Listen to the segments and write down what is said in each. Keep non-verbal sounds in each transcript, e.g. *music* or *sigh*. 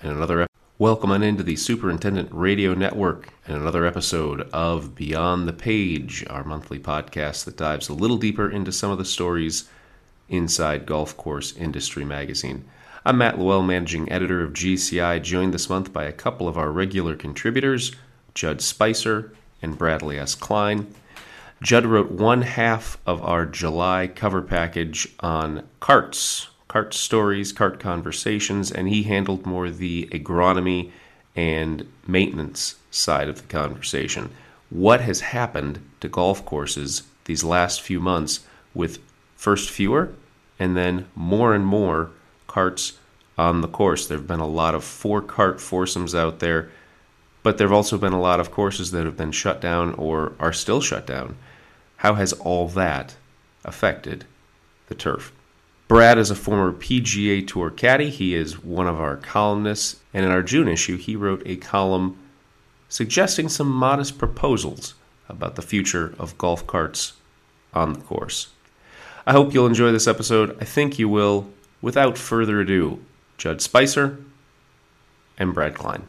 and another welcome on into the Superintendent Radio Network and another episode of Beyond the Page, our monthly podcast that dives a little deeper into some of the stories inside Golf Course Industry Magazine. I'm Matt LaWell, managing editor of GCI, joined this month by a couple of our regular contributors, Judd Spicer and Bradley S. Klein. Judd wrote one half of our July cover package on carts, cart stories, cart conversations, and he handled more the agronomy and maintenance side of the conversation. What has happened to golf courses these last few months with first fewer and then more and more carts on the course? There have been a lot of four cart foursomes out there, but there have also been a lot of courses that have been shut down or are still shut down. How has all that affected the turf? Brad is a former PGA Tour caddy. He is one of our columnists, and in our June issue, he wrote a column suggesting some modest proposals about the future of golf carts on the course. I hope you'll enjoy this episode. I think you will. Without further ado, Judd Spicer and Brad Klein.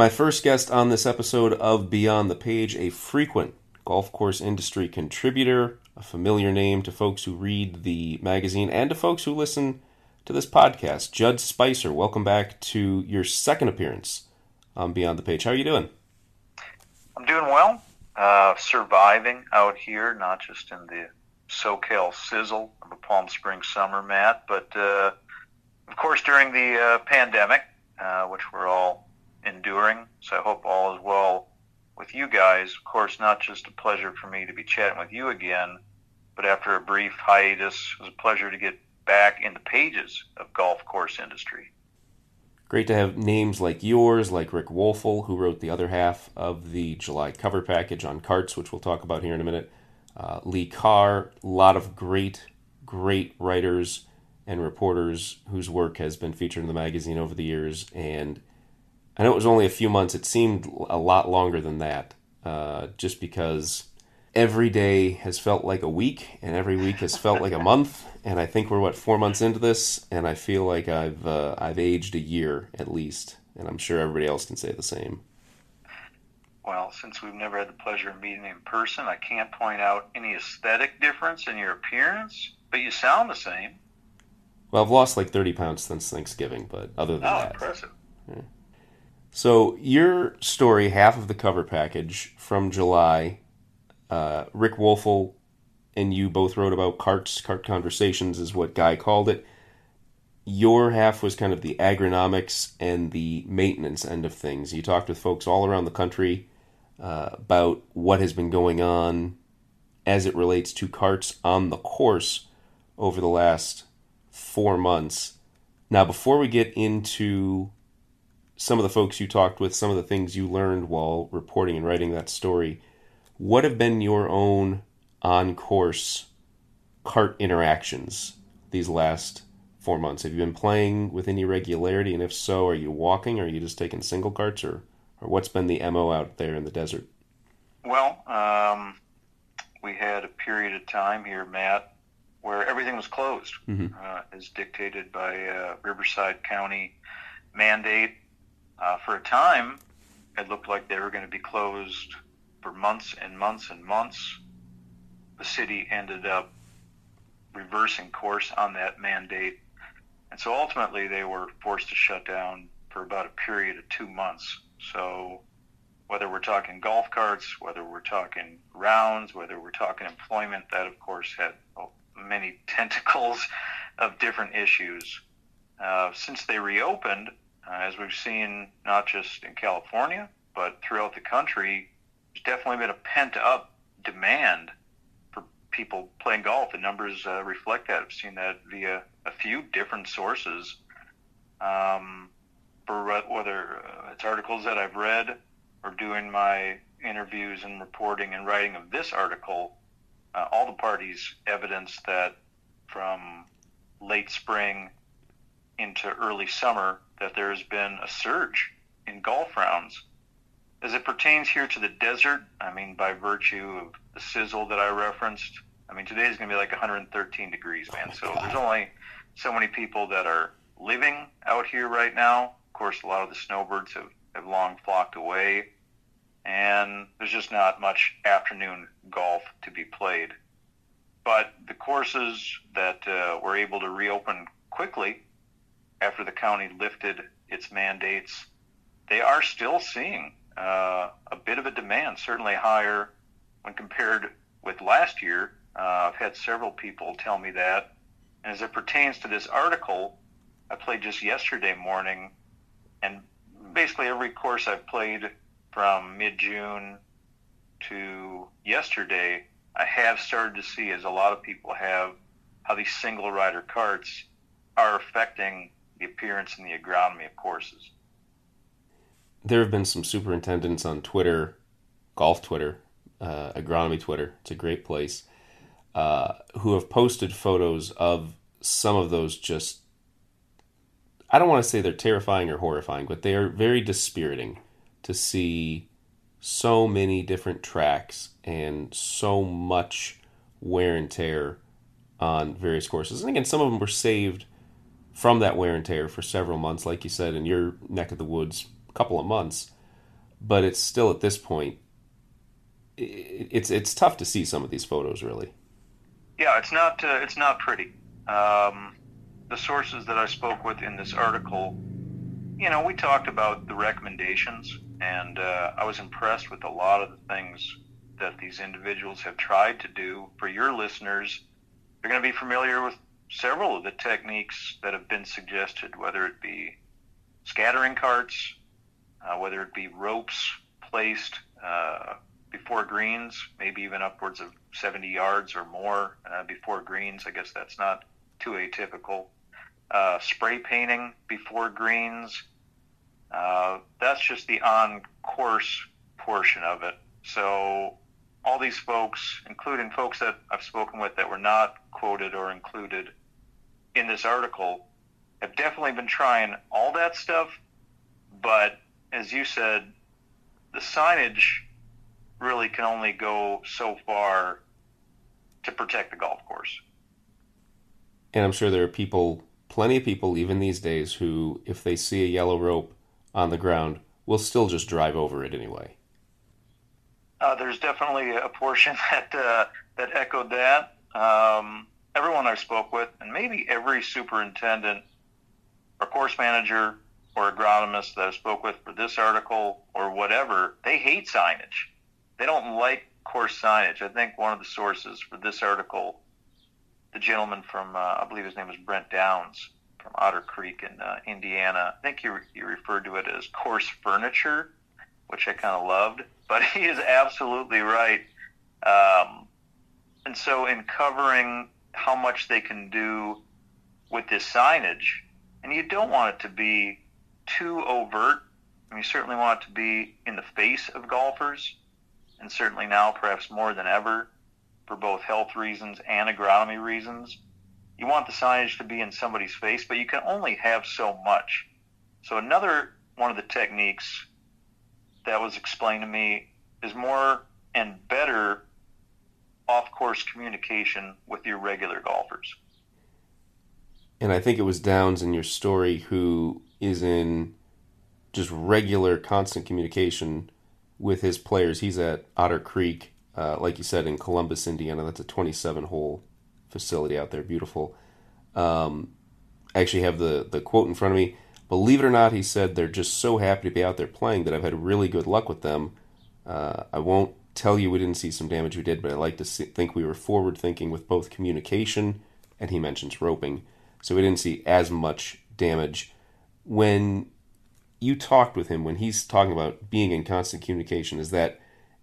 My first guest on this episode of Beyond the Page, a frequent golf course industry contributor, a familiar name to folks who read the magazine and to folks who listen to this podcast. Judd Spicer, welcome back to your second appearance on Beyond the Page. How are you doing? I'm doing well. Uh, surviving out here, not just in the SoCal sizzle of a Palm Springs summer, Matt, but uh, of course during the uh, pandemic, uh, which we're all enduring. So I hope all is well with you guys. Of course, not just a pleasure for me to be chatting with you again, but after a brief hiatus, it was a pleasure to get back in the pages of golf course industry. Great to have names like yours, like Rick Woelfel, who wrote the other half of the July cover package on carts, which we'll talk about here in a minute. Uh, Lee Carr, a lot of great, great writers and reporters whose work has been featured in the magazine over the years. And I know it was only a few months. It seemed a lot longer than that, uh, just because every day has felt like a week, and every week has felt like a month. *laughs* And I think we're what four months into this, and I feel like I've uh, I've aged a year at least, and I'm sure everybody else can say the same. Well, since we've never had the pleasure of meeting in person, I can't point out any aesthetic difference in your appearance, but you sound the same. Well, I've lost like 30 pounds since Thanksgiving, but other than that. oh, that. impressive. So, your story, half of the cover package from July, uh, Rick Woelfel and you both wrote about carts, cart conversations is what Guy called it. Your half was kind of the agronomics and the maintenance end of things. You talked with folks all around the country uh, about what has been going on as it relates to carts on the course over the last four months. Now, before we get into some of the folks you talked with, some of the things you learned while reporting and writing that story, what have been your own on course cart interactions these last four months? Have you been playing with any regularity? And if so, are you walking? Or are you just taking single carts? Or, or what's been the MO out there in the desert? Well, um, we had a period of time here, Matt, where everything was closed, mm-hmm. uh, as dictated by uh, Riverside County mandate. Uh, for a time, it looked like they were going to be closed for months and months and months the city ended up reversing course on that mandate. And so ultimately they were forced to shut down for about a period of two months. So whether we're talking golf carts, whether we're talking rounds, whether we're talking employment, that of course had many *laughs* tentacles of different issues. Uh, since they reopened, uh, as we've seen not just in California, but throughout the country, there's definitely been a pent up demand for people playing golf. The numbers uh, reflect that. I've seen that via a few different sources. Um, for whether uh, it's articles that I've read or doing my interviews and reporting and writing of this article, uh, all the parties evidence that from late spring into early summer, that there has been a surge in golf rounds. As it pertains here to the desert, I mean, by virtue of the sizzle that I referenced, I mean, today is going to be like 113 degrees, man. So there's only so many people that are living out here right now. Of course, a lot of the snowbirds have, have long flocked away, and there's just not much afternoon golf to be played. But the courses that uh, were able to reopen quickly after the county lifted its mandates, they are still seeing uh, a bit of a demand, certainly higher when compared with last year. Uh, I've had several people tell me that. And as it pertains to this article, I played just yesterday morning, and basically every course I've played from mid June to yesterday, I have started to see, as a lot of people have, how these single rider carts are affecting the appearance and the agronomy of courses. There have been some superintendents on Twitter, golf Twitter, uh, agronomy Twitter. It's a great place. Uh, who have posted photos of some of those just. I don't want to say they're terrifying or horrifying, but they are very dispiriting to see so many different tracks and so much wear and tear on various courses. And again, some of them were saved from that wear and tear for several months, like you said, in your neck of the woods, a couple of months. But it's still at this point, it's it's tough to see some of these photos, really. Yeah, it's not uh, it's not pretty. Um, the sources that I spoke with in this article, you know, we talked about the recommendations, and uh, I was impressed with a lot of the things that these individuals have tried to do. For your listeners, they're going to be familiar with several of the techniques that have been suggested, whether it be scattering carts, uh, whether it be ropes placed uh, before greens, maybe even upwards of 70 yards or more uh, before greens. I guess that's not too atypical. Uh, spray painting before greens. Uh, that's just the on course portion of it. So all these folks, including folks that I've spoken with that were not quoted or included in this article have definitely been trying all that stuff, but as you said, the signage really can only go so far to protect the golf course. And I'm sure there are people, plenty of people, even these days, who, if they see a yellow rope on the ground, will still just drive over it anyway. Uh, there's definitely a portion *laughs* that uh, that echoed that. Um, everyone I spoke with, and maybe every superintendent or course manager or agronomist that I spoke with for this article or whatever, they hate signage. They don't like course signage. I think one of the sources for this article, the gentleman from, uh, I believe his name is Brent Downs from Otter Creek in uh, Indiana, I think he, re- he referred to it as course furniture, which I kind of loved. But *laughs* he is absolutely right. Um, and so, in covering how much they can do with this signage. And you don't want it to be too overt. Mean, you certainly want it to be in the face of golfers, and certainly now, perhaps more than ever, for both health reasons and agronomy reasons. You want the signage to be in somebody's face, but you can only have so much. So, another one of the techniques that was explained to me is more and better off course communication with your regular golfers. And I think it was Downs in your story who is in just regular, constant communication with his players. He's at Otter Creek, uh, like you said, in Columbus, Indiana. That's a 27 hole facility out there. Beautiful. Um, I actually have the, the quote in front of me. Believe it or not, he said, they're just so happy to be out there playing that I've had really good luck with them. Uh, I won't tell you we didn't see some damage we did, but I like to see, think we were forward thinking with both communication and he mentions roping. So we didn't see as much damage. When you talked with him, when he's talking about being in constant communication, is that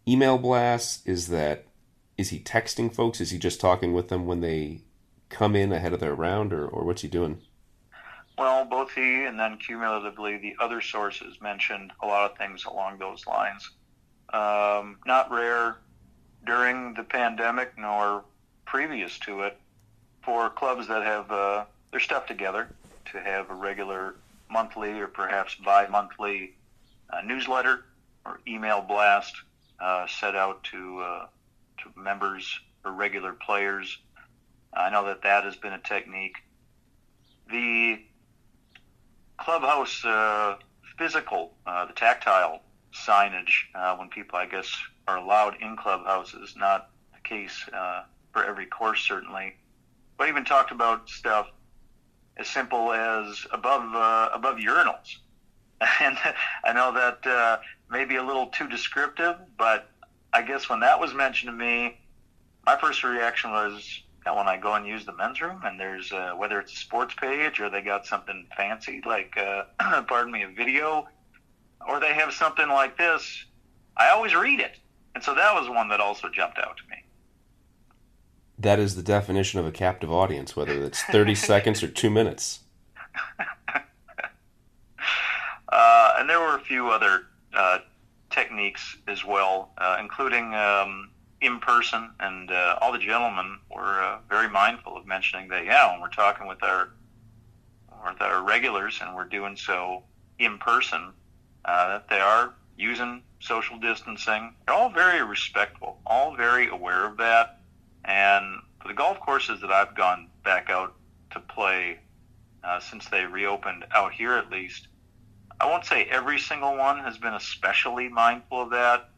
email blasts? Is that is he texting folks? Is he just talking with them when they come in ahead of their round, or, or what's he doing? Well, both he and then cumulatively the other sources mentioned a lot of things along those lines um, not rare during the pandemic nor previous to it for clubs that have uh, their stuff together to have a regular monthly or perhaps bi-monthly uh, newsletter or email blast uh, set out to uh, to members or regular players. I know that that has been a technique. The clubhouse uh, physical, uh, the tactile signage uh, when people, I guess, are allowed in clubhouses, not the case for every course, certainly. But even talked about stuff as simple as above uh, above urinals. *laughs* And I know that uh, may be a little too descriptive, but I guess when that was mentioned to me, my first reaction was know, when I go and use the men's room, and there's uh, whether it's a sports page or they got something fancy like, uh, *clears throat* pardon me, a video, or they have something like this. I always read it, and so that was one that also jumped out to me that is the definition of a captive audience, whether it's 30 *laughs* seconds or two minutes. *laughs* Uh, and there were a few other uh, techniques as well, uh, including um, in person. And uh, all the gentlemen were uh, very mindful of mentioning that, yeah, when we're talking with our with our regulars and we're doing so in person, uh, that they are using social distancing. They're all very respectful, all very aware of that and for the golf courses that I've gone back out to play uh, since they reopened out here, at least, I won't say every single one has been especially mindful of that.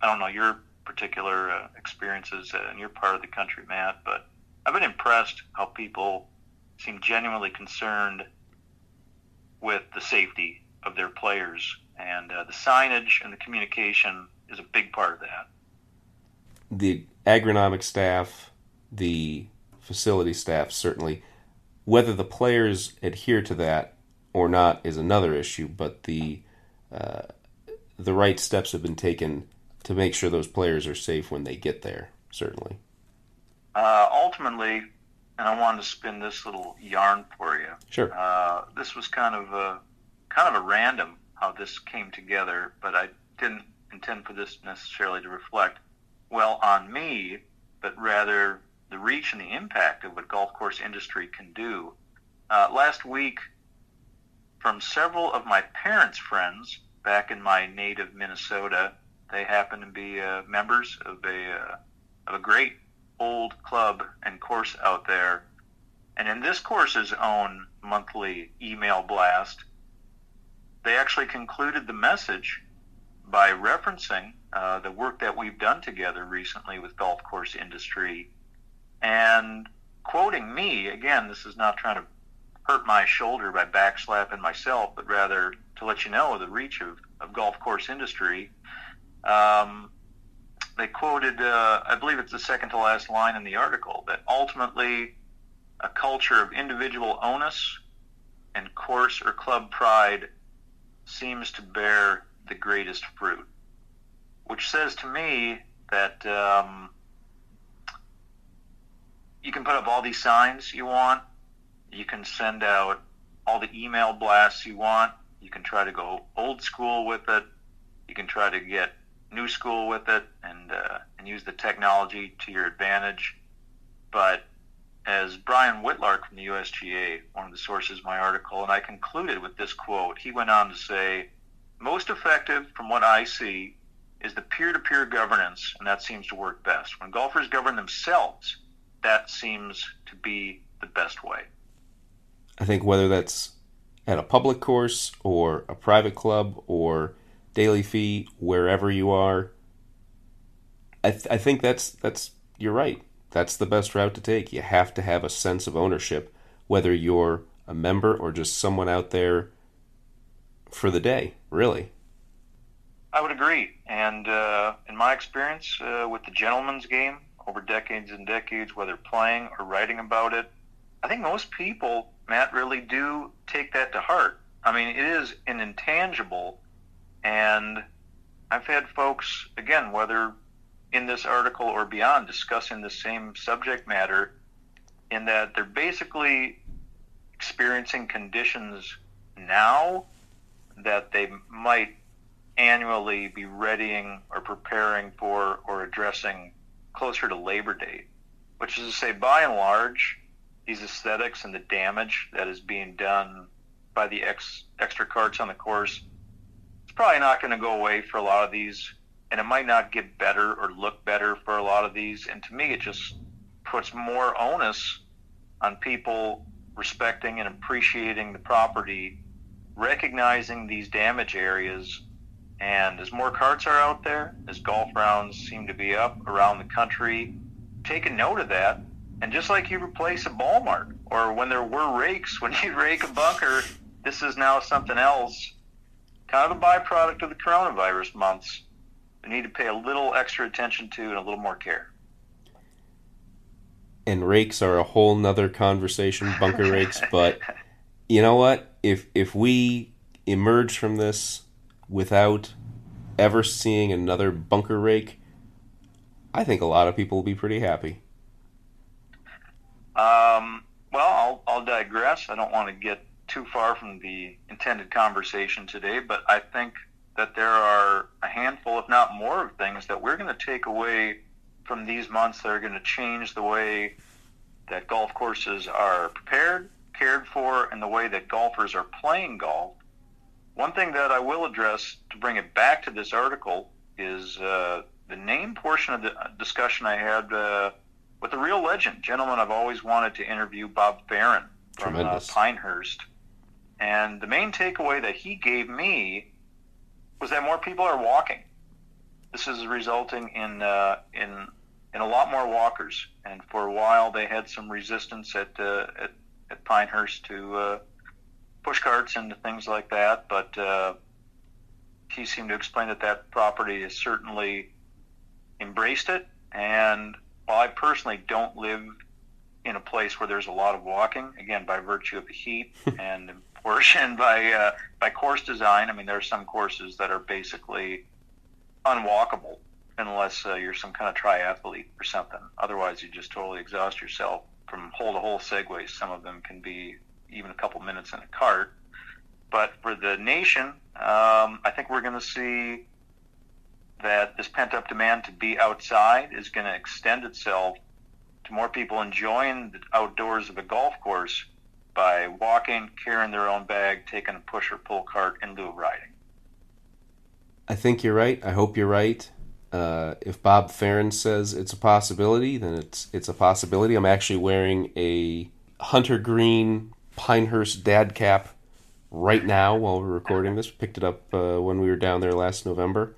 I don't know your particular uh, experiences in your part of the country, Matt, but I've been impressed how people seem genuinely concerned with the safety of their players. And uh, the signage and the communication is a big part of that. The agronomic staff, the facility staff, certainly. Whether the players adhere to that or not is another issue, but the uh, the right steps have been taken to make sure those players are safe when they get there. Certainly. Uh, ultimately, and I wanted to spin this little yarn for you. Sure. Uh, this was kind of a kind of a random how this came together, but I didn't intend for this necessarily to reflect well on me, but rather the reach and the impact of what golf course industry can do. Uh, last week, from several of my parents' friends back in my native Minnesota, they happen to be uh, members of a uh, of a great old club and course out there. And in this course's own monthly email blast, they actually concluded the message by referencing uh, the work that we've done together recently with golf course industry and quoting me again this is not trying to hurt my shoulder by backslapping myself but rather to let you know the reach of, of golf course industry. Um, they quoted uh, i believe it's the second to last line in the article that ultimately a culture of individual onus and course or club pride seems to bear the greatest fruit, which says to me that um, you can put up all these signs you want, you can send out all the email blasts you want, you can try to go old school with it, you can try to get new school with it, and uh, and use the technology to your advantage, but as Brian Whitlark from the USGA, one of the sources of my article, and I concluded with this quote. He went on to say, most effective, from what I see, is the peer to peer governance, and that seems to work best. When golfers govern themselves, that seems to be the best way. I think whether that's at a public course or a private club or daily fee, wherever you are, I, th- I think that's that's you're right. That's the best route to take. You have to have a sense of ownership, whether you're a member or just someone out there for the day, really. I would agree. And uh, in my experience uh, with the gentleman's game over decades and decades, whether playing or writing about it, I think most people, Matt, really do take that to heart. I mean, it is an intangible. And I've had folks, again, whether in this article or beyond, discussing the same subject matter, in that they're basically experiencing conditions now that they might annually be readying or preparing for or addressing closer to Labor Day, which is to say, by and large, these aesthetics and the damage that is being done by the ex, extra carts on the course. It's probably not going to go away for a lot of these, and it might not get better or look better for a lot of these. And to me, it just puts more onus on people respecting and appreciating the property, recognizing these damage areas. And as more carts are out there, as golf rounds seem to be up around the country, take a note of that. And just like you replace a ball mark, or when there were rakes, *laughs* when you rake a bunker, this is now something else. Kind of a byproduct of the coronavirus months. We need to pay a little extra attention to and a little more care and rakes are a whole nother conversation, bunker rakes. *laughs* But you know what? If if we emerge from this without ever seeing another bunker rake, I think a lot of people will be pretty happy. Um, well, I'll, I'll digress. I don't want to get too far from the intended conversation today, but I think that there are a handful, if not more, of things that we're going to take away from these months that are going to change the way that golf courses are prepared, cared for, and the way that golfers are playing golf. One thing that I will address to bring it back to this article is uh, the name portion of the discussion I had uh, with a real legend, gentleman I've always wanted to interview, Bob Farren from uh, Pinehurst. And the main takeaway that he gave me was that more people are walking. This is resulting in uh, in in a lot more walkers. And for a while, they had some resistance at uh, at, at Pinehurst to uh, push carts and things like that. But uh, he seemed to explain that that property has certainly embraced it. And while I personally don't live in a place where there's a lot of walking, again by virtue of the heat *laughs* and portion by uh, by course design. I mean, there are some courses that are basically unwalkable unless uh, you're some kind of triathlete or something. Otherwise, you just totally exhaust yourself from hole to hole segues. Some of them can be even a couple minutes in a cart. But for the nation, um, I think we're going to see that this pent up demand to be outside is going to extend itself to more people enjoying the outdoors of a golf course by walking, carrying their own bag, taking a push or pull cart in lieu of riding. I think you're right. I hope you're right. Uh, if Bob Farren says it's a possibility, then it's it's a possibility. I'm actually wearing a hunter green Pinehurst dad cap right now while we're recording this. Picked it up uh, when we were down there last November,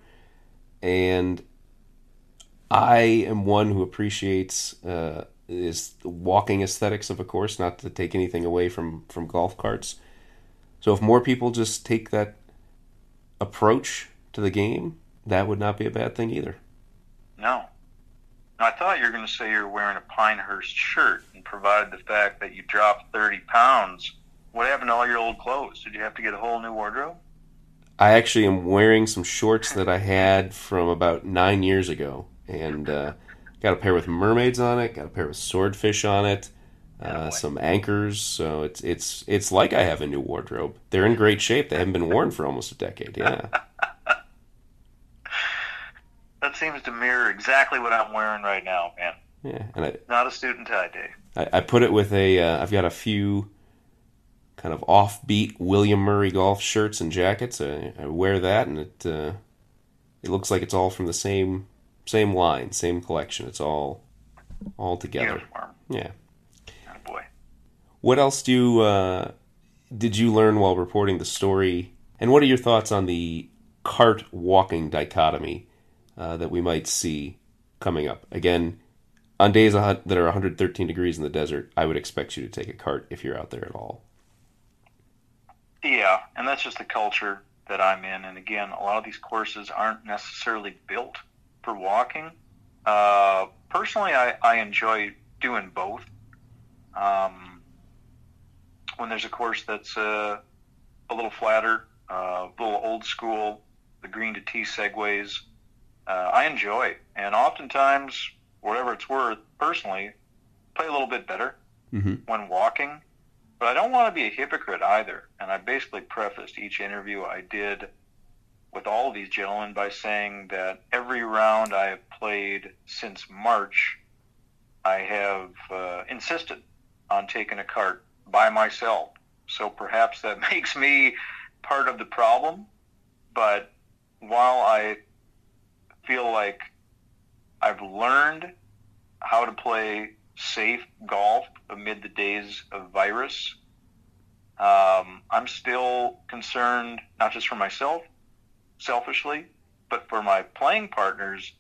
and I am one who appreciates uh, is walking aesthetics of a course. Not to take anything away from from golf carts. So if more people just take that approach to the game, that would not be a bad thing either. No. I thought you were going to say you're wearing a Pinehurst shirt, and provided the fact that you dropped 30 pounds, what happened to all your old clothes? Did you have to get a whole new wardrobe? I actually am wearing some shorts that I had from about nine years ago, and uh, got a pair with mermaids on it, got a pair with swordfish on it, uh, some anchors. So it's it's it's like I have a new wardrobe. They're in great shape. They haven't been worn for almost a decade. Yeah. *laughs* that seems to mirror exactly what I'm wearing right now, man. Yeah, and I, not a student tie day. I, I put it with a. have uh, got a few kind of offbeat William Murray golf shirts and jackets. I, I wear that, and it uh, it looks like it's all from the same same line, same collection. It's all all together. Uniform. Yeah. Oh boy. What else do you, uh, did you learn while reporting the story? And what are your thoughts on the cart walking dichotomy uh, that we might see coming up. Again, on days that are 113 degrees in the desert, I would expect you to take a cart if you're out there at all. Yeah, and that's just the culture that I'm in. And again, a lot of these courses aren't necessarily built for walking. Uh, personally, I, I enjoy doing both. Um, when there's a course that's uh, a little flatter, uh, a little old school, the green to tee segues, uh, I enjoy. And oftentimes, whatever it's worth, personally, play a little bit better mm-hmm. when walking. But I don't want to be a hypocrite either. And I basically prefaced each interview I did with all of these gentlemen by saying that every round I have played since March, I have uh, insisted on taking a cart by myself So perhaps that *laughs* makes me part of the problem. But while I feel like I've learned how to play safe golf amid the days of virus, um, I'm still concerned, not just for myself, selfishly, but for my playing partners,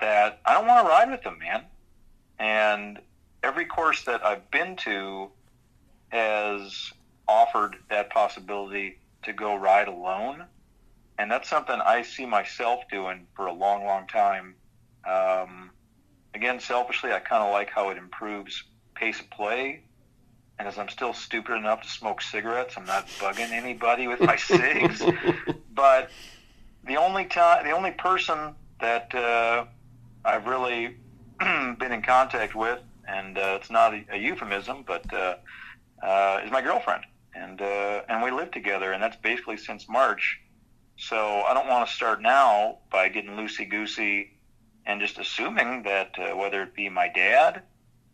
that I don't want to ride with them, man. And every course that I've been to has offered that possibility to go ride alone. And that's something I see myself doing for a long, long time. Um, again, selfishly, I kind of like how it improves pace of play. And as I'm still stupid enough to smoke cigarettes, I'm not bugging anybody with my *laughs* cigs. But the only time, the only person that uh, I've really *clears throat* been in contact with, and uh, it's not a, a euphemism, but uh, uh, is my girlfriend, and uh, and we live together, and that's basically since March. So I don't want to start now by getting loosey goosey and just assuming that uh, whether it be my dad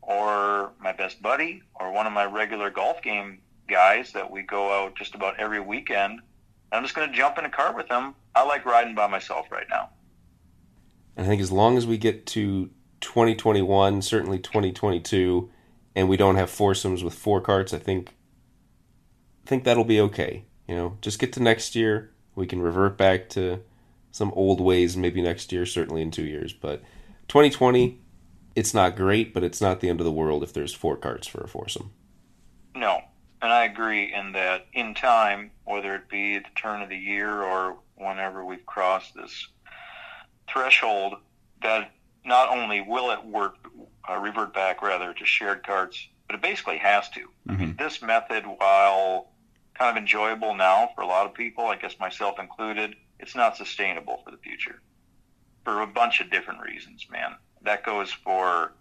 or my best buddy or one of my regular golf game guys that we go out just about every weekend, I'm just going to jump in a car with them. I like riding by myself right now. I think as long as we get to 2021, certainly 2022, and we don't have foursomes with four carts, I think I think that'll be okay. You know, just get to next year, we can revert back to some old ways maybe next year, certainly in 2 years, but 2020 it's not great, but it's not the end of the world if there's four carts for a foursome. No. And I agree in that in time, whether it be at the turn of the year or whenever we've crossed this threshold, that not only will it work, uh, revert back rather to shared carts, but it basically has to. Mm-hmm. I mean, this method, while kind of enjoyable now for a lot of people, I guess myself included, it's not sustainable for the future for a bunch of different reasons, man. That goes for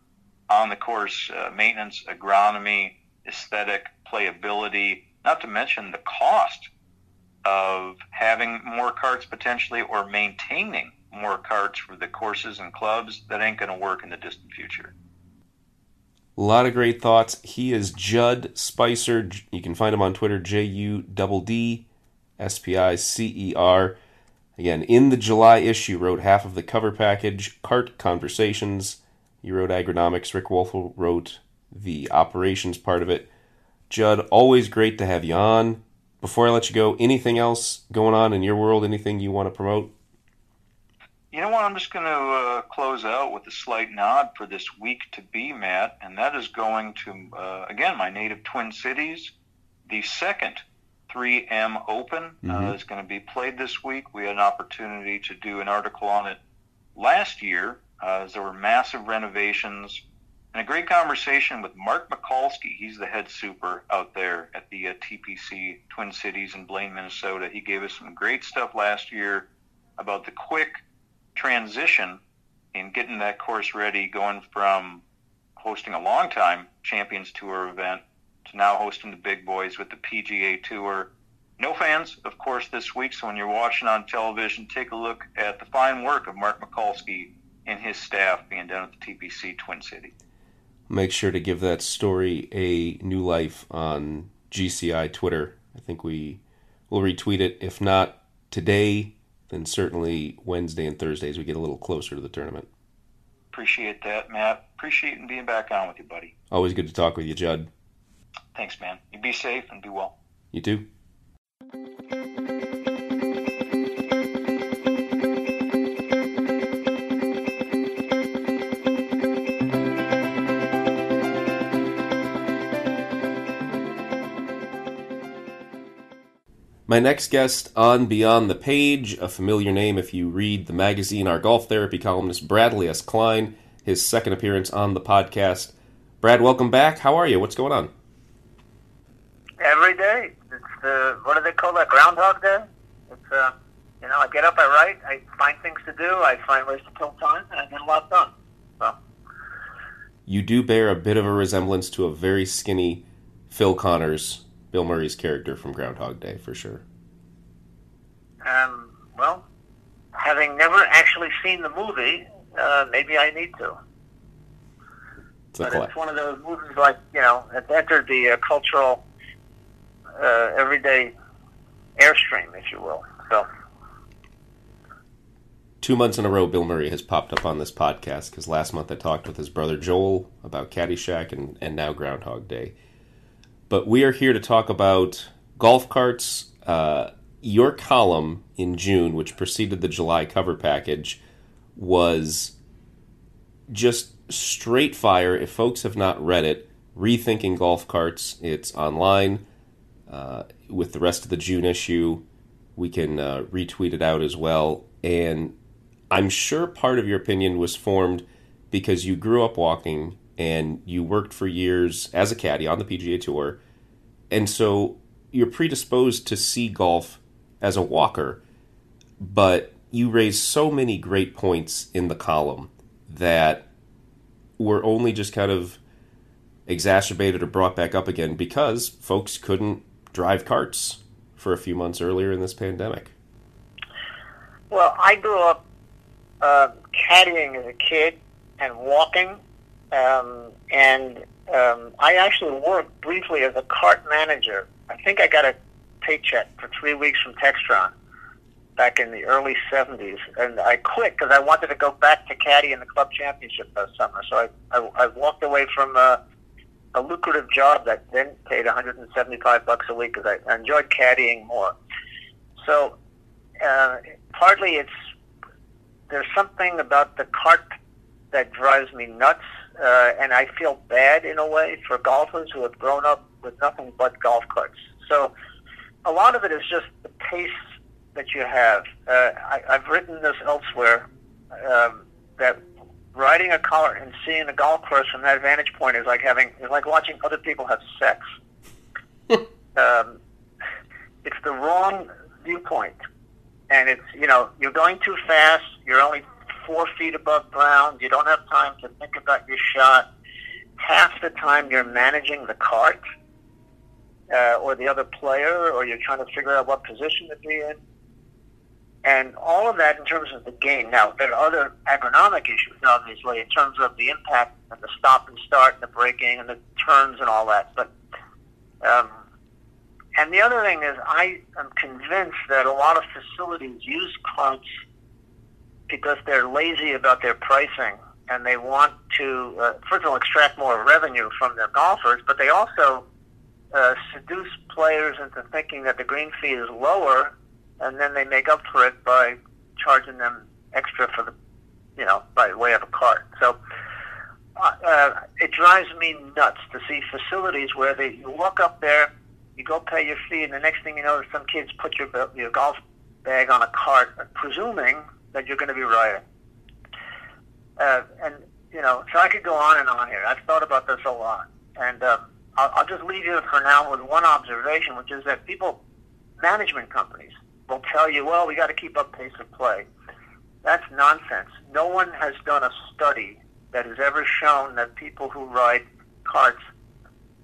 on the course uh, maintenance, agronomy, aesthetic, playability, not to mention the cost of having more carts potentially or maintaining more carts for the courses and clubs that ain't going to work in the distant future. A lot of great thoughts. He is Judd Spicer. You can find him on Twitter, J U D D S P I C E R. Again, in the July issue, wrote half of the cover package, Cart Conversations. You wrote Agronomics. Rick Wolf wrote the operations part of it. Judd, always great to have you on. Before I let you go, anything else going on in your world? Anything you want to promote? You know what? I'm just going to uh, close out with a slight nod for this week to be, Matt, and that is going to, uh, again, my native Twin Cities. The second 3M Open uh, mm-hmm. uh, is going to be played this week. We had an opportunity to do an article on it last year uh, as there were massive renovations and a great conversation with Mark Mikulski. He's the head super out there at the uh, TPC Twin Cities in Blaine, Minnesota. He gave us some great stuff last year about the quick transition in getting that course ready, going from hosting a long time Champions Tour event to now hosting the big boys with the PGA Tour. No fans, of course, this week. So when you're watching on television, take a look at the fine work of Mark Mikulski and his staff being done at the TPC Twin City. Make sure to give that story a new life on GCI Twitter. I think we will retweet it. If not today, then certainly Wednesday and Thursday as we get a little closer to the tournament. Appreciate that, Matt. Appreciate being back on with you, buddy. Always good to talk with you, Judd. Thanks, man. You be safe and be well. You too. My next guest on Beyond the Page, a familiar name if you read the magazine, our golf therapy columnist Bradley S. Klein, his second appearance on the podcast. Brad, welcome back. How are you? What's going on? Every day. It's the, what do they call that, Groundhog Day? It's, uh, you know, I get up, I write, I find things to do, I find ways to kill time, and I get a lot done. So. You do bear a bit of a resemblance to a very skinny Phil Connors Bill Murray's character from Groundhog Day for sure. Um, well, having never actually seen the movie, uh, maybe I need to. It's but it's one of those movies like you know it entered the uh, cultural uh, everyday airstream, if you will. So. Two months in a row, Bill Murray has popped up on this podcast because last month I talked with his brother Joel about Caddyshack and, and now Groundhog Day. But we are here to talk about golf carts. Uh, your column in June, which preceded the July cover package, was just straight fire. If folks have not read it, Rethinking Golf Carts, it's online uh, with the rest of the June issue. We can uh, retweet it out as well. And I'm sure part of your opinion was formed because you grew up walking and you worked for years as a caddy on the PGA Tour. And so you're predisposed to see golf as a walker, but you raise so many great points in the column that were only just kind of exacerbated or brought back up again because folks couldn't drive carts for a few months earlier in this pandemic. Well, I grew up uh, caddying as a kid and walking, um, and um, I actually worked briefly as a cart manager. I think I got a paycheck for three weeks from Textron back in the early 70s, and I quit because I wanted to go back to caddy in the club championship that summer. So I, I, I walked away from uh, a lucrative job that then paid 175 bucks a week because I, I enjoyed caddying more. So uh, partly it's there's something about the cart that drives me nuts, uh, and I feel bad in a way for golfers who have grown up with nothing but golf carts. So a lot of it is just the pace that you have. Uh, I, I've written this elsewhere um, that riding a cart and seeing a golf course from that vantage point is like having is like watching other people have sex. *laughs* um, it's the wrong viewpoint, and it's you know you're going too fast. You're only four feet above ground. You don't have time to think about your shot. Half the time you're managing the cart uh, or the other player, or you're trying to figure out what position to be in. And all of that in terms of the game. Now, there are other agronomic issues, obviously, in terms of the impact and the stop and start and the braking and the turns and all that. But, um, and the other thing is, I am convinced that a lot of facilities use carts because they're lazy about their pricing and they want to, uh, first of all, extract more revenue from their golfers, but they also uh, seduce players into thinking that the green fee is lower and then they make up for it by charging them extra for the, you know, by way of a cart. So uh, uh, it drives me nuts to see facilities where they you walk up there, you go pay your fee, and the next thing you know, some kids put your your golf bag on a cart, presuming that you're going to be riding. Uh, and you know, so I could go on and on here. I've thought about this a lot, and um, I'll, I'll just leave you for now with one observation, which is that people, management companies, will tell you, well, we got to keep up pace of play. That's nonsense. No one has done a study that has ever shown that people who ride carts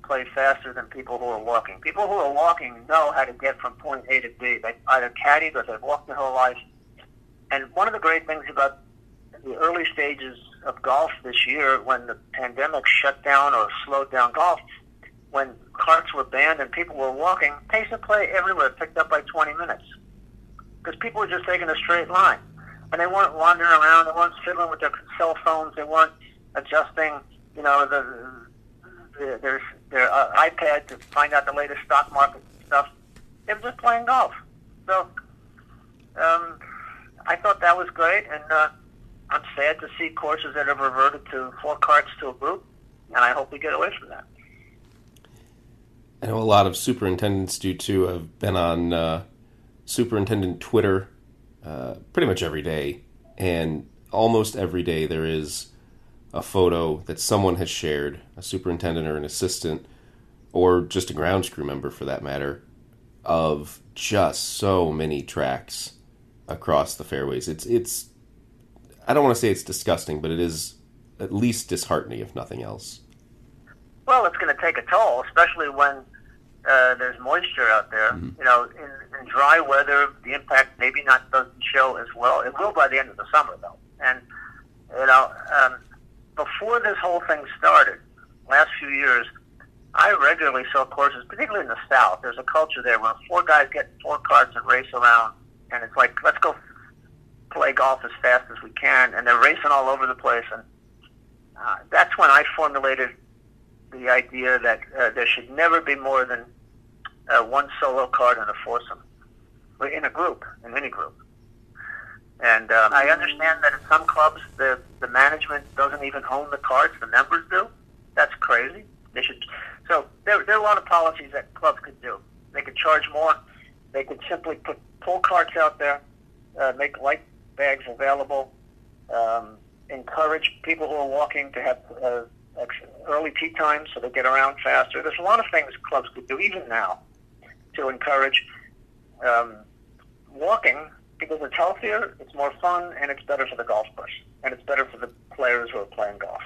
play faster than people who are walking. People who are walking know how to get from point A to B. They either caddied or they've walked their whole life. And one of the great things about the early stages of golf this year, when the pandemic shut down or slowed down golf, when carts were banned and people were walking, pace of play everywhere picked up by 20 minutes because people were just taking a straight line, and they weren't wandering around. They weren't fiddling with their cell phones. They weren't adjusting, you know, the, the their their uh, iPad to find out the latest stock market stuff. They were just playing golf. So um, I thought that was great, and uh, I'm sad to see courses that have reverted to four carts to a group, and I hope we get away from that. I know a lot of superintendents do too. Have been on uh, superintendent Twitter uh, pretty much every day, and almost every day there is a photo that someone has shared, a superintendent or an assistant, or just a grounds crew member for that matter, of just so many tracks across the fairways. It's it's I don't want to say it's disgusting, but it is at least disheartening, if nothing else. Well, it's going to take a toll, especially when uh, there's moisture out there. Mm-hmm. You know, in in dry weather, the impact maybe not doesn't show as well. It will by the end of the summer, though. And you know, um, before this whole thing started, last few years, I regularly saw courses, particularly in the South. There's a culture there where four guys get four carts and race around, and it's like, let's go play golf as fast as we can, and they're racing all over the place. And uh, that's when I formulated the idea that uh, there should never be more than uh, one solo card in a foursome, in a group, in any group. And uh, I understand that in some clubs the the management doesn't even own the cards; the members do. That's crazy. They should. So there, there are a lot of policies that clubs could do. They could charge more. They could simply put pull carts out there, uh, make light bags available, um, encourage people who are walking to have uh, early tee times so they get around faster. There's a lot of things clubs could do even now to encourage um, walking because it's healthier, it's more fun, and it's better for the golf course, and it's better for the players who are playing golf.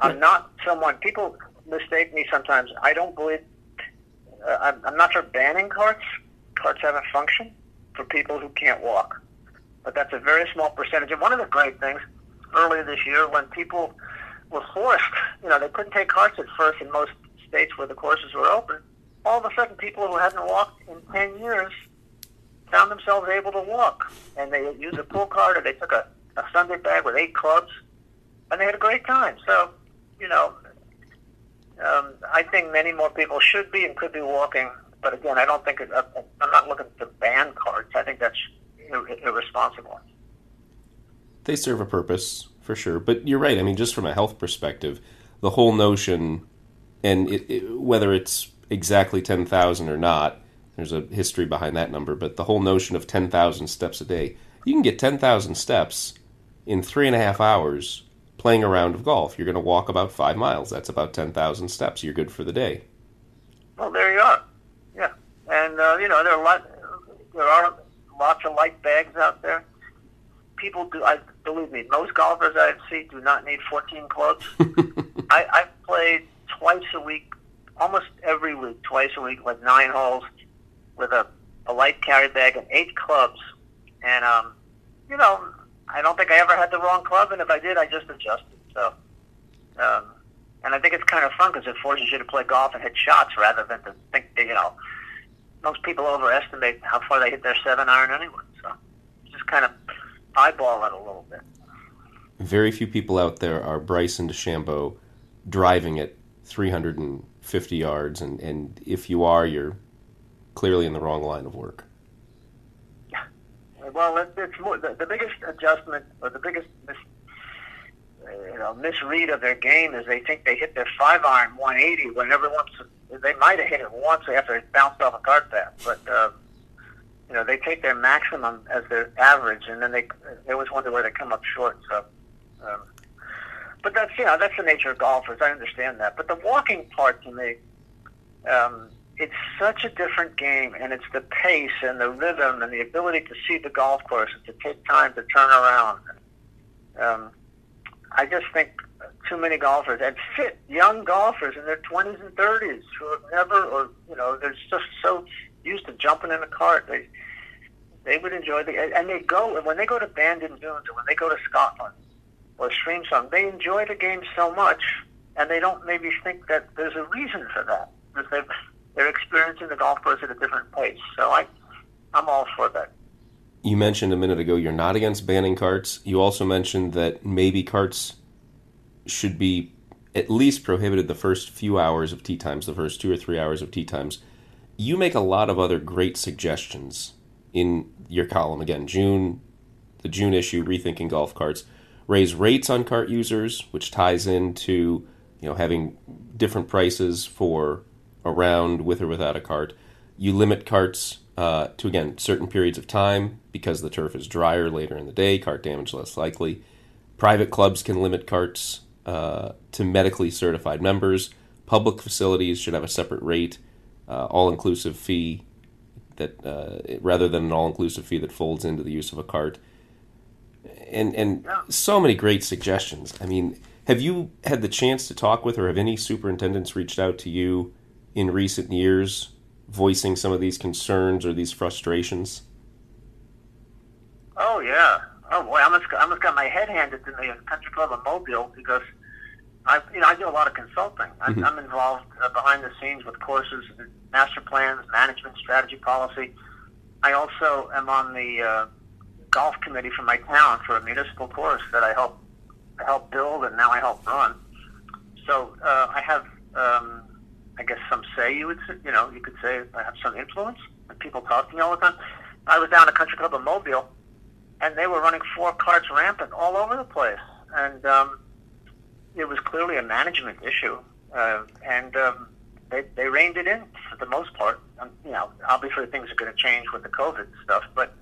I'm not someone. People mistake me sometimes. I don't believe. Uh, I'm, I'm not for banning carts. Carts have a function for people who can't walk, but that's a very small percentage. And one of the great things earlier this year, when people were forced, *laughs* you know, they couldn't take carts at first in most states where the courses were open. All of a sudden, people who hadn't walked in ten years found themselves able to walk, and they used a pull cart or they took a, a Sunday bag with eight clubs, and they had a great time. So, you know, um, I think many more people should be and could be walking. But again, I don't think it, uh, I'm not looking to ban cards. I think that's ir- irresponsible. They serve a purpose for sure, but you're right. I mean, just from a health perspective, the whole notion, and it, it, whether it's exactly ten thousand or not, there's a history behind that number, but the whole notion of 10,000 steps a day, you can get 10,000 steps in three and a half hours playing a round of golf. You're going to walk about five miles. That's about 10,000 steps. You're good for the day. Well, there you are. And, uh, you know, there are, a lot, there are lots of light bags out there. People do, I believe me, most golfers I see do not need 14 clubs. *laughs* I, I've played twice a week, almost every week, twice a week, like nine holes with a, a light carry bag and eight clubs. And, um, you know, I don't think I ever had the wrong club, and if I did, I just adjusted. So, um, and I think it's kind of fun because it forces you to play golf and hit shots rather than to think, you know, most people overestimate how far they hit their seven iron anyway. So, just kind of eyeball it a little bit. Very few people out there are Bryson DeChambeau driving it 350 yards, and, and if you are, you're clearly in the wrong line of work. Yeah. Well, it's more, the, the biggest adjustment or the biggest mis, you know, misread of their game is they think they hit their five iron 180 when every once they might have hit it once after it bounced off a cart path, but um, you know they take their maximum as their average, and then they they always wonder where they come up short. So, um, but that's you know that's the nature of golfers. I understand that, but the walking part to me. Um, it's such a different game, and it's the pace and the rhythm and the ability to see the golf course and to take time to turn around. Um, I just think too many golfers and fit young golfers in their 20s and 30s who have never, or you know, they're just so used to jumping in a cart. They they would enjoy the and they go when they go to Bandon Dunes or when they go to Scotland or Streamsong, they enjoy the game so much, and they don't maybe think that there's a reason for that. Because they've they're experiencing the golf course at a different pace. So I, I'm all for that. You mentioned a minute ago you're not against banning carts. You also mentioned that maybe carts should be at least prohibited the first few hours of tee times, the first two or three hours of tee times. You make a lot of other great suggestions in your column. Again, June, the June issue, rethinking golf carts, raise rates on cart users, which ties into you know having different prices for around with or without a cart. You limit carts uh, to, again, certain periods of time because the turf is drier later in the day, cart damage less likely. Private clubs can limit carts uh, to medically certified members. Public facilities should have a separate rate, uh, all inclusive fee that uh, rather than an all inclusive fee that folds into the use of a cart. And and so many great suggestions. I mean, have you had the chance to talk with, or have any superintendents reached out to you in recent years voicing some of these concerns or these frustrations? Oh yeah. Oh boy, I almost I almost got my head handed to me at Country Club of Mobile because I, you know, I do a lot of consulting. I'm, mm-hmm. I'm involved uh, behind the scenes with courses, master plans, management, strategy, policy. I also am on the uh, golf committee for my town for a municipal course that I help help build and now I help run. So uh, I have, um, I guess, some say. You would, you know, you could say I have some influence. And people talk to me all the time. I was down at Country Club of Mobile, and they were running four carts rampant all over the place, and um, it was clearly a management issue. Uh, and um, they they reined it in for the most part. Um, you know, obviously things are going to change with the COVID stuff, but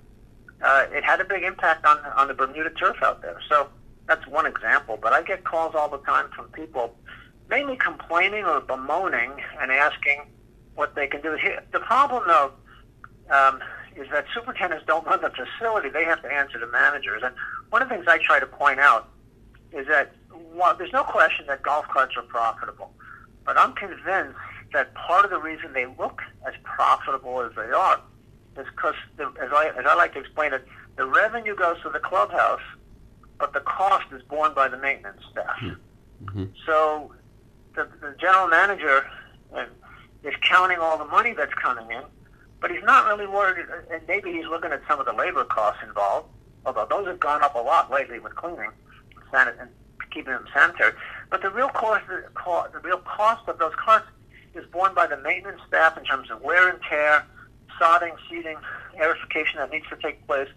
uh, it had a big impact on on the Bermuda turf out there. So that's one example. But I get calls all the time from people, mainly complaining or bemoaning and asking what they can do. The problem though. Um, is that superintendents don't run the facility; they have to answer to managers. And one of the things I try to point out is that well, there's no question that golf carts are profitable, but I'm convinced that part of the reason they look as profitable as they are is because, as I, as I like to explain it, the revenue goes to the clubhouse, but the cost is borne by the maintenance staff. Hmm. Mm-hmm. So the, the general manager is counting all the money that's coming in, but he's not really worried, and maybe he's looking at some of the labor costs involved, although those have gone up a lot lately with cleaning and keeping them sanitary. But the real cost, the real cost of those carts is borne by the maintenance staff in terms of wear and tear, sodding, seeding, aerification that needs to take place.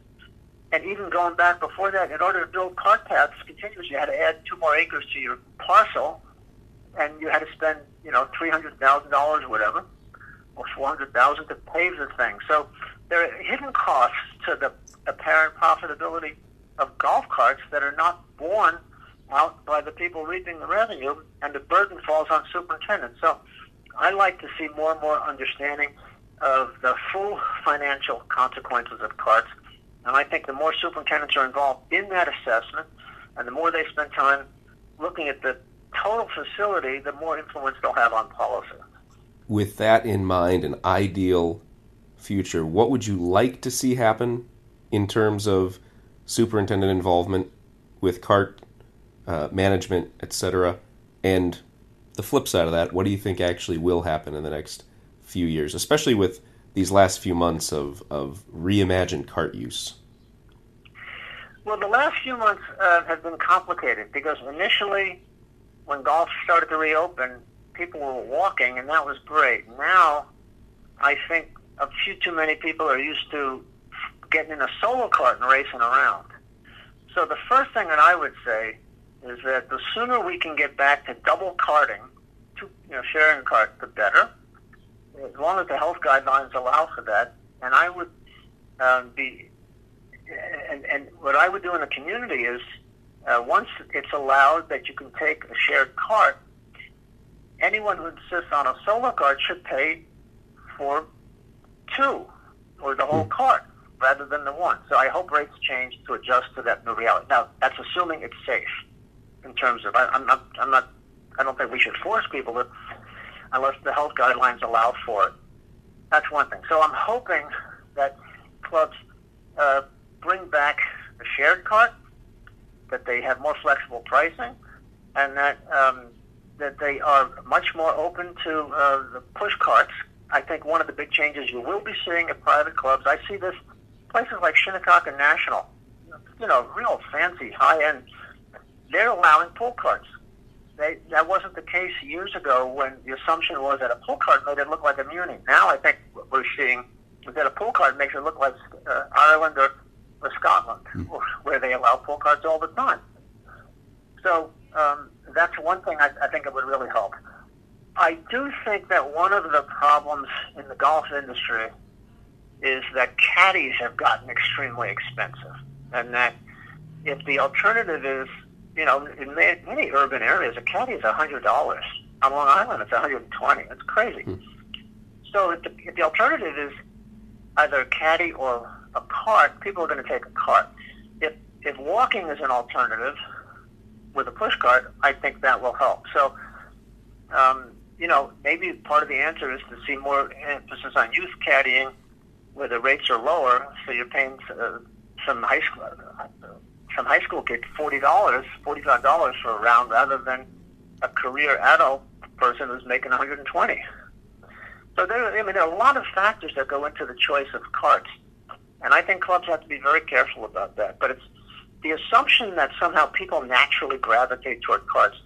And even going back before that, in order to build cart paths continuously, you had to add two more acres to your parcel, and you had to spend, you know, three hundred thousand dollars or whatever, or four hundred thousand to pave the thing. So there are hidden costs to the apparent profitability of golf carts that are not borne out by the people reaping the revenue, and the burden falls on superintendents. So I like to see more and more understanding of the full financial consequences of carts. And I think the more superintendents are involved in that assessment, and the more they spend time looking at the total facility, the more influence they'll have on policy. With that in mind, an ideal future, what would you like to see happen in terms of superintendent involvement with cart uh, management, etc. And the flip side of that, what do you think actually will happen in the next few years, especially with these last few months of, of reimagined cart use? Well, the last few months uh, have been complicated because initially, when golf started to reopen, people were walking, and that was great. Now, I think a few too many people are used to getting in a solo cart and racing around. So the first thing that I would say is that the sooner we can get back to double carting, to, you know, sharing cart, the better. As long as the health guidelines allow for that, and I would um, be, and, and what I would do in the community is, uh, once it's allowed that you can take a shared cart, anyone who insists on a solo cart should pay for two or the whole hmm. cart rather than the one. So I hope rates change to adjust to that new reality. Now, that's assuming it's safe in terms of I, am not I'm not I don't think we should force people to unless the health guidelines allow for it. That's one thing. So I'm hoping that clubs uh, bring back the shared cart, that they have more flexible pricing, and that um, that they are much more open to uh, the push carts. I think one of the big changes you will be seeing at private clubs. I see this places like Shinnecock and National, you know, real fancy, high end they're allowing pull carts. They, that wasn't the case years ago when the assumption was that a pull cart made it look like a Muni. Now I think what we're seeing is that a pull cart makes it look like uh, Ireland or, or Scotland, mm. where they allow pull carts all the time. So um, that's one thing I, I think it would really help. I do think that one of the problems in the golf industry is that caddies have gotten extremely expensive, and that if the alternative is you know, in many urban areas, a caddy is a hundred dollars. On Long Island, it's one hundred and twenty. It's crazy. Hmm. So if the, if the alternative is either a caddy or a cart, people are going to take a cart. If if walking is an alternative with a push cart, I think that will help. So, um, you know, maybe part of the answer is to see more emphasis on youth caddying, where the rates are lower, so you're paying uh, some high school some high school kid forty dollars, forty five dollars for a round, rather than a career adult person who's making 120. So there, I mean, there are a lot of factors that go into the choice of carts, and I think clubs have to be very careful about that. But it's the assumption that somehow people naturally gravitate toward carts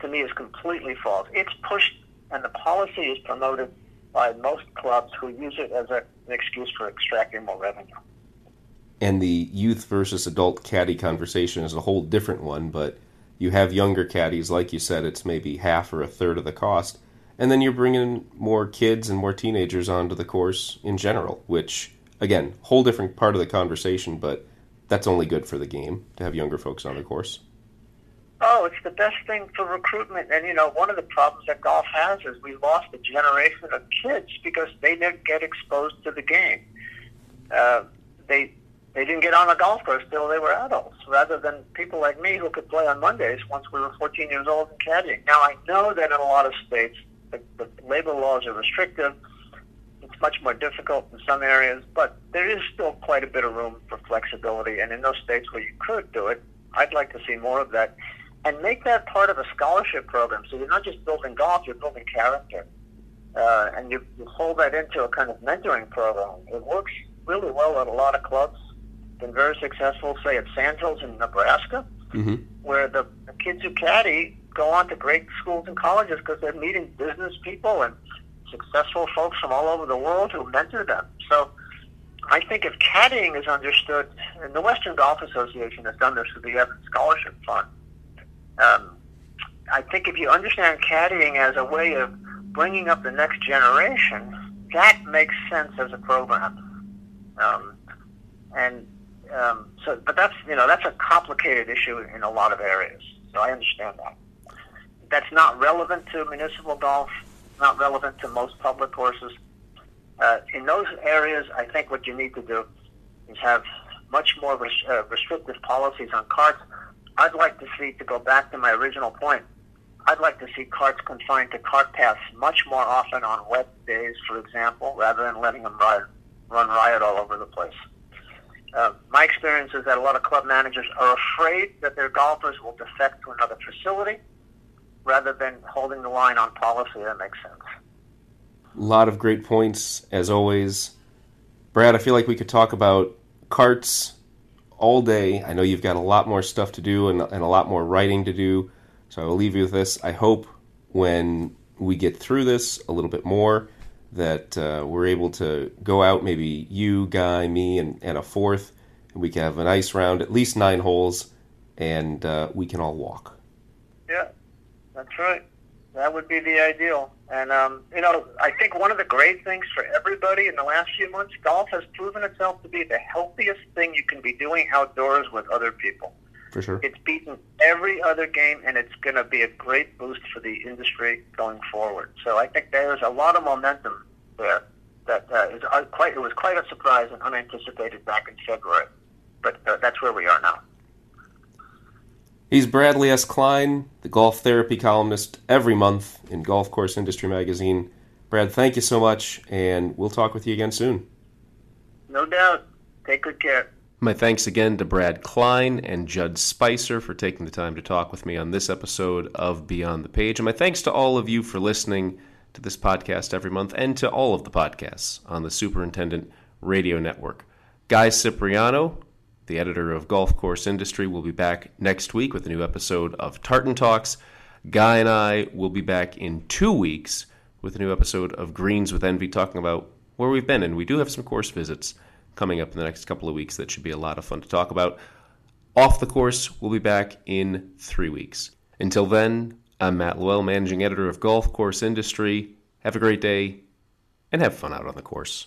to me is completely false. It's pushed, and the policy is promoted by most clubs who use it as a, an excuse for extracting more revenue. And the youth versus adult caddy conversation is a whole different one, but you have younger caddies, like you said, it's maybe half or a third of the cost. And then you're bringing more kids and more teenagers onto the course in general, which, again, whole different part of the conversation, but that's only good for the game to have younger folks on the course. Oh, it's the best thing for recruitment. And, you know, one of the problems that golf has is we lost a generation of kids because they didn't get exposed to the game. Uh, they they didn't get on a golf course till they were adults, rather than people like me who could play on Mondays once we were 14 years old and caddying. Now, I know that in a lot of states, the, the labor laws are restrictive. Much more difficult in some areas, but there is still quite a bit of room for flexibility. And in those states where you could do it, I'd like to see more of that and make that part of a scholarship program. So you're not just building golf, you're building character. Uh, and you, you fold that into a kind of mentoring program. It works really well at a lot of clubs. Been very successful, say at Sandhills in Nebraska, mm-hmm. where the, the kids who caddy go on to great schools and colleges because they're meeting business people and successful folks from all over the world who mentor them. So I think if caddying is understood, and the Western Golf Association has done this with the Evans Scholarship Fund, um, I think if you understand caddying as a way of bringing up the next generation, that makes sense as a program. Um, and um, so, but that's you know that's a complicated issue in a lot of areas. So I understand that. That's not relevant to municipal golf. Not relevant to most public courses. Uh, in those areas, I think what you need to do is have much more res- uh, restrictive policies on carts I'd like to see, to go back to my original point, I'd like to see carts confined to cart paths much more often on wet days, for example, rather than letting them ride, run riot all over the place. Uh, my experience is that a lot of club managers are afraid that their golfers will defect to another facility rather than holding the line on policy. That makes sense. A lot of great points, as always. Brad, I feel like we could talk about carts all day. I know you've got a lot more stuff to do and, and a lot more writing to do. So I will leave you with this. I hope when we get through this a little bit more that uh, we're able to go out, maybe you, Guy, me, and, and a fourth, and we can have a nice round, at least nine holes, and uh, we can all walk. That's right. That would be the ideal. And, um, you know, I think one of the great things for everybody in the last few months, golf has proven itself to be the healthiest thing you can be doing outdoors with other people. For sure. It's beaten every other game, and it's going to be a great boost for the industry going forward. So I think there's a lot of momentum there that uh, is uh, quite, it was quite a surprise and unanticipated back in February. But uh, that's where we are now. He's Bradley S. Klein, the golf therapy columnist every month in Golf Course Industry Magazine. Brad, thank you so much, and we'll talk with you again soon. No doubt. Take good care. My thanks again to Brad Klein and Judd Spicer for taking the time to talk with me on this episode of Beyond the Page. And my thanks to all of you for listening to this podcast every month and to all of the podcasts on the Superintendent Radio Network. Guy Cipriano, the editor of Golf Course Industry, will be back next week with a new episode of Tartan Talks. Guy and I will be back in two weeks with a new episode of Greens with Envy, talking about where we've been. And we do have some course visits coming up in the next couple of weeks that should be a lot of fun to talk about. Off the course, we'll be back in three weeks. Until then, I'm Matt LaWell, managing editor of Golf Course Industry. Have a great day and have fun out on the course.